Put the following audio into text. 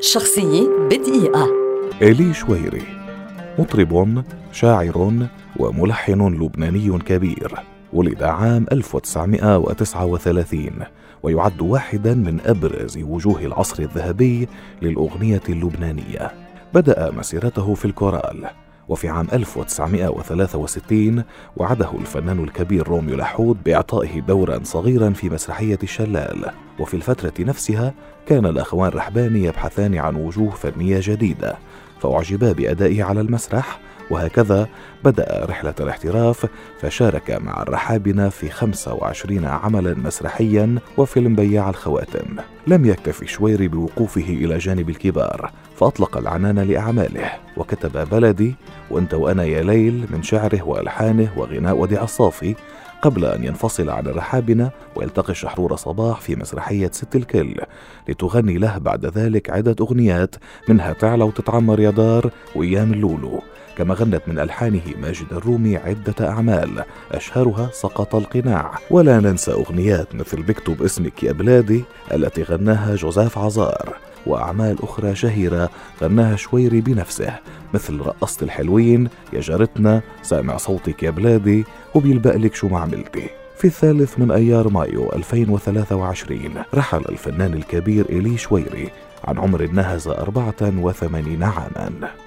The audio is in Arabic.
شخصية بدقيقة. إيلي شويري مطرب شاعر وملحن لبناني كبير ولد عام 1939 ويعد واحدا من أبرز وجوه العصر الذهبي للأغنية اللبنانية. بدأ مسيرته في الكورال وفي عام 1963 وعده الفنان الكبير روميو لحود بإعطائه دورا صغيرا في مسرحية الشلال. وفي الفترة نفسها كان الأخوان رحباني يبحثان عن وجوه فنية جديدة فأعجبا بأدائه على المسرح وهكذا بدأ رحلة الاحتراف فشارك مع الرحابنة في 25 عملا مسرحيا وفيلم بياع الخواتم. لم يكتف شويري بوقوفه إلى جانب الكبار فأطلق العنان لأعماله وكتب بلدي وأنت وأنا يا ليل من شعره وألحانه وغناء وديع الصافي قبل أن ينفصل عن الرحابنة ويلتقي الشحرور صباح في مسرحية ست الكل لتغني له بعد ذلك عدة أغنيات منها تعلى وتتعمر يا دار وأيام اللولو. كما غنت من ألحانه ماجد الرومي عدة أعمال أشهرها سقط القناع. ولا ننسى أغنيات مثل بكتب اسمك يا بلادي التي غناها جوزيف عزار. وأعمال أخرى شهيرة غناها شويري بنفسه مثل رقصت الحلوين يا جارتنا سامع صوتك يا بلادي وبيلبق لك شو ما عملتي في الثالث من أيار مايو 2023 رحل الفنان الكبير إلي شويري عن عمر ناهز 84 عاماً.